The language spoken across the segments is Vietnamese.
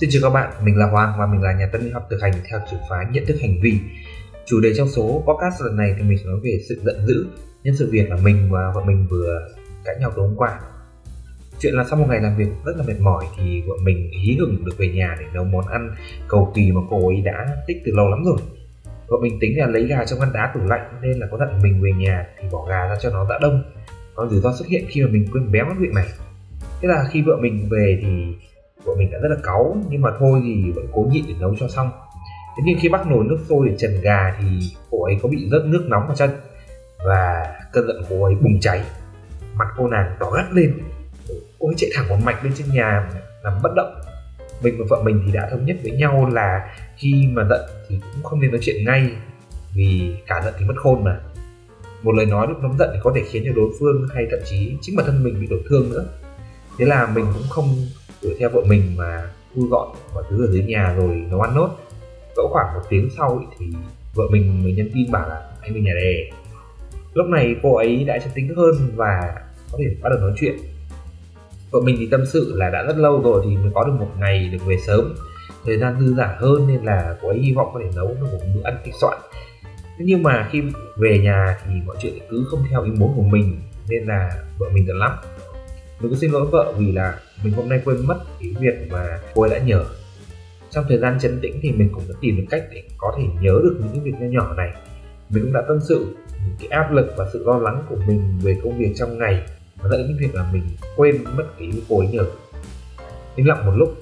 Xin chào các bạn, mình là Hoàng và mình là nhà tâm lý học thực hành theo trường phái nhận thức hành vi. Chủ đề trong số podcast lần này thì mình sẽ nói về sự giận dữ nhân sự việc là mình và vợ mình vừa cãi nhau tối hôm qua. Chuyện là sau một ngày làm việc rất là mệt mỏi thì vợ mình hí hửng được về nhà để nấu món ăn cầu kỳ mà cô ấy đã tích từ lâu lắm rồi. Vợ mình tính là lấy gà trong ngăn đá tủ lạnh nên là có dặn mình về nhà thì bỏ gà ra cho nó đã đông. Còn rủi ro xuất hiện khi mà mình quên béo mất việc này. Thế là khi vợ mình về thì vợ mình đã rất là cáu, nhưng mà thôi thì vẫn cố nhịn để nấu cho xong. Thế nhưng khi bắt nồi nước sôi để trần gà thì cô ấy có bị rớt nước nóng vào chân và cơn giận cô ấy bùng cháy. Mặt cô nàng đỏ gắt lên. Cô ấy chạy thẳng một mạch lên trên nhà, nằm bất động. Mình và vợ mình thì đã thống nhất với nhau là khi mà giận thì cũng không nên nói chuyện ngay, vì cả giận thì mất khôn mà. Một lời nói lúc nóng giận thì có thể khiến cho đối phương hay thậm chí chính bản thân mình bị tổn thương nữa thế là mình cũng không đuổi theo vợ mình mà thu dọn mọi thứ ở dưới nhà rồi nấu ăn nốt. Cỡ khoảng một tiếng sau thì vợ mình mới nhắn tin bảo là anh về nhà đề lúc này cô ấy đã chân tính hơn và có thể bắt đầu nói chuyện. Vợ mình thì tâm sự là đã rất lâu rồi thì mới có được một ngày được về sớm. Thời gian dư giả hơn nên là cô ấy hy vọng có thể nấu được một bữa ăn thịnh soạn nhưng mà khi về nhà thì mọi chuyện cứ không theo ý muốn của mình, nên là vợ mình giận lắm mình cũng xin lỗi vợ vì là mình hôm nay quên mất cái việc mà cô ấy đã nhờ. Trong thời gian chấn tĩnh thì mình cũng đã tìm được cách để có thể nhớ được những cái việc nhỏ nhỏ này. Mình cũng đã tâm sự những cái áp lực và sự lo lắng của mình về công việc trong ngày và dẫn đến việc là mình quên mất cái cô ấy nhờ. Im lặng một lúc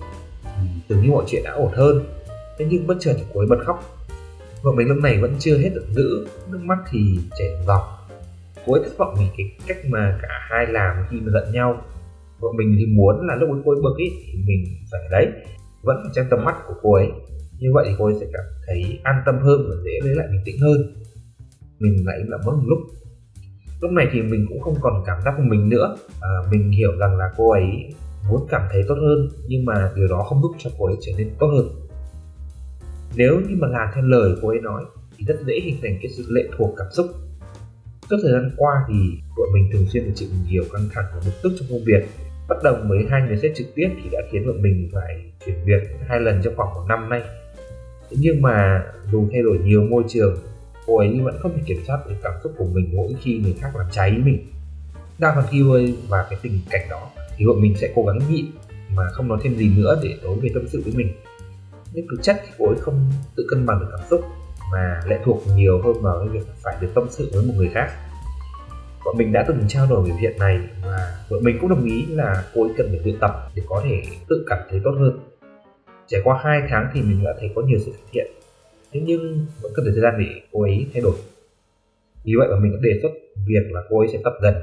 thì tưởng như mọi chuyện đã ổn hơn, thế nhưng bất chợt cô ấy bật khóc. Vợ mình lúc này vẫn chưa hết giận dữ nước mắt thì chảy dòng cô ấy thất vọng vì cái cách mà cả hai làm khi mà giận nhau. Vợ mình thì muốn là lúc ấy cô ấy bực ý thì mình phải đấy vẫn phải trong tầm mắt của cô ấy. Như vậy thì cô ấy sẽ cảm thấy an tâm hơn và dễ lấy lại bình tĩnh hơn. Mình lại im lặng mất một lúc. Lúc này thì mình cũng không còn cảm giác của mình nữa. À, mình hiểu rằng là cô ấy muốn cảm thấy tốt hơn nhưng mà điều đó không giúp cho cô ấy trở nên tốt hơn. Nếu như mà làm theo lời cô ấy nói thì rất dễ hình thành cái sự lệ thuộc cảm xúc suốt thời gian qua thì vợ mình thường xuyên phải chịu nhiều căng thẳng và bực tức trong công việc. Bất đồng với hai người sếp trực tiếp thì đã khiến vợ mình phải chuyển việc hai lần trong khoảng một năm nay. Thế nhưng mà dù thay đổi nhiều môi trường, cô ấy vẫn không thể kiểm soát được cảm xúc của mình mỗi khi người khác làm cháy mình. Đa phần khi hơi và cái tình cảnh đó thì vợ mình sẽ cố gắng nhịn mà không nói thêm gì nữa để đối về tâm sự với mình. Nhưng thực chất thì cô ấy không tự cân bằng được cảm xúc mà lệ thuộc nhiều hơn vào cái việc phải được tâm sự với một người khác. Bọn mình đã từng trao đổi về việc này và vợ mình cũng đồng ý là cô ấy cần phải luyện tập để có thể tự cảm thấy tốt hơn. Trải qua hai tháng thì mình đã thấy có nhiều sự cải thiện thế nhưng vẫn cần thời gian để cô ấy thay đổi. Vì vậy mà mình đã đề xuất việc là cô ấy sẽ tập dần.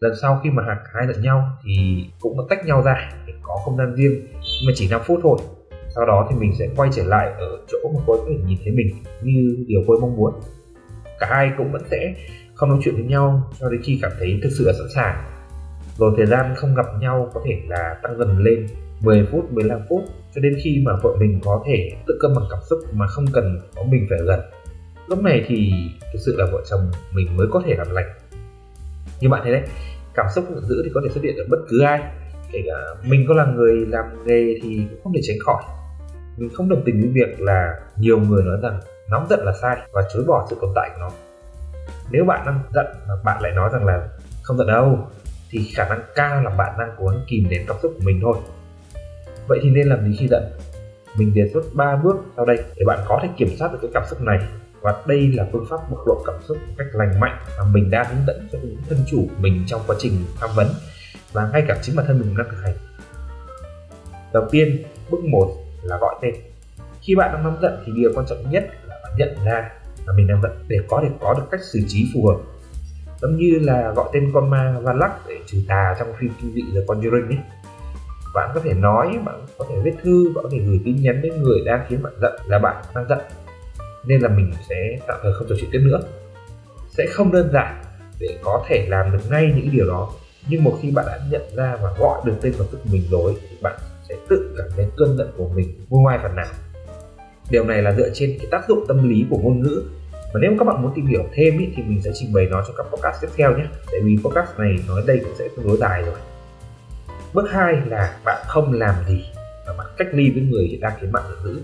Lần sau khi mà cả hai giận nhau thì cũng đã tách nhau ra để có không gian riêng, nhưng mà chỉ 5 phút thôi sau đó thì mình sẽ quay trở lại ở chỗ mà cô ấy có thể nhìn thấy mình như điều cô ấy mong muốn. Cả hai cũng vẫn sẽ không nói chuyện với nhau, cho đến khi cảm thấy thực sự là sẵn sàng. Rồi thời gian không gặp nhau có thể là tăng dần lên 10 phút 15 phút, cho đến khi mà vợ mình có thể tự cân bằng cảm xúc mà không cần có mình phải gần. Lúc này thì thực sự là vợ chồng mình mới có thể làm lành. Như bạn thấy đấy, cảm xúc giận dữ thì có thể xuất hiện ở bất cứ ai kể cả mình có là người làm nghề thì cũng không thể tránh khỏi. Mình không đồng tình với việc là nhiều người nói rằng nóng giận là sai và chối bỏ sự tồn tại của nó. Nếu bạn đang giận mà bạn lại nói rằng là không giận đâu, thì khả năng cao là bạn đang cố gắng kìm nén cảm xúc của mình thôi. Vậy thì nên làm gì khi giận? Mình đề xuất 3 bước sau đây để bạn có thể kiểm soát được cái cảm xúc này. Và đây là phương pháp bộc lộ cảm xúc một cách lành mạnh mà mình đang hướng dẫn cho những thân chủ mình trong quá trình tham vấn và ngay cả chính bản thân mình đang thực hành. Đầu tiên, bước 1 là gọi tên. Khi bạn đang nóng giận thì điều quan trọng nhất là bạn nhận ra là mình đang giận để có thể có được cách xử trí phù hợp. Giống như là gọi tên con ma và lắc để trừ tà trong phim kinh dị The Conjuring ấy. Bạn có thể nói, bạn có thể viết thư, bạn có thể gửi tin nhắn đến người đang khiến bạn giận là bạn đang giận. Nên là mình sẽ tạm thời không trò chuyện tiếp nữa. Sẽ không đơn giản để có thể làm được ngay những điều đó nhưng một khi bạn đã nhận ra và gọi được tên cảm thức của mình rồi thì bạn sẽ tự cảm thấy cơn giận của mình nguôi ngoai phần nào. Điều này là dựa trên cái tác dụng tâm lý của ngôn ngữ. Và nếu các bạn muốn tìm hiểu thêm ý, thì mình sẽ trình bày nó trong các podcast tiếp theo nhé. Tại vì podcast này nói đây cũng sẽ tương đối dài rồi. Bước hai là bạn không làm gì và bạn cách ly với người đang khiến bạn giận dữ.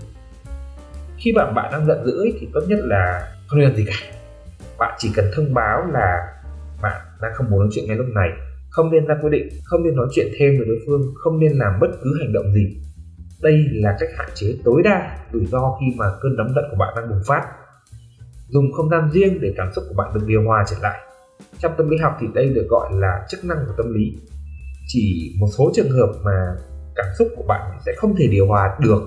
Khi bạn bạn đang giận dữ thì tốt nhất là không nên làm gì cả. Bạn chỉ cần thông báo là bạn đang không muốn nói chuyện ngay lúc này không nên ra quyết định, không nên nói chuyện thêm với đối phương, không nên làm bất cứ hành động gì. Đây là cách hạn chế tối đa rủi ro khi mà cơn nóng giận của bạn đang bùng phát. Dùng không gian riêng để cảm xúc của bạn được điều hòa trở lại. Trong tâm lý học thì đây được gọi là chức năng của tâm lý. Chỉ một số trường hợp mà cảm xúc của bạn sẽ không thể điều hòa được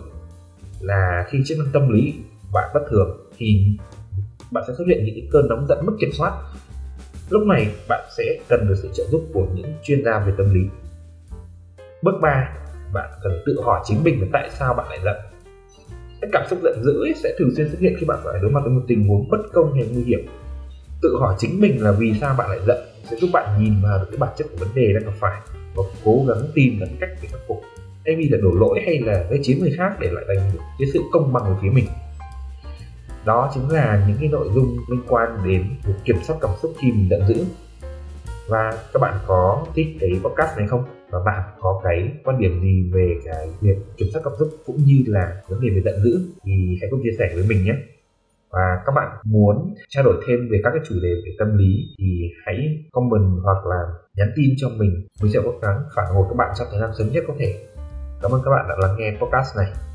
là khi chức năng tâm lý bạn bất thường, thì bạn sẽ xuất hiện những cơn nóng giận mất kiểm soát lúc này bạn sẽ cần được sự trợ giúp của những chuyên gia về tâm lý. Bước 3 bạn cần tự hỏi chính mình là tại sao bạn lại giận. Cái cảm xúc giận dữ ấy sẽ thường xuyên xuất hiện khi bạn phải đối mặt với một tình huống bất công hay nguy hiểm. Tự hỏi chính mình là vì sao bạn lại giận sẽ giúp bạn nhìn vào được cái bản chất của vấn đề đang gặp phải và cố gắng tìm được cách để khắc phục. Thay vì là đổ lỗi hay là gây chiến người khác để lại giành được cái sự công bằng về phía mình đó chính là những cái nội dung liên quan đến việc kiểm soát cảm xúc khi mình giận dữ. Và các bạn có thích cái podcast này không? Và bạn có cái quan điểm gì về cái việc kiểm soát cảm xúc cũng như là vấn đề về giận dữ thì hãy cùng chia sẻ với mình nhé. Và các bạn muốn trao đổi thêm về các cái chủ đề về tâm lý thì hãy comment hoặc là nhắn tin cho mình. Mình sẽ cố gắng phản hồi các bạn trong thời gian sớm nhất có thể. Cảm ơn các bạn đã lắng nghe podcast này.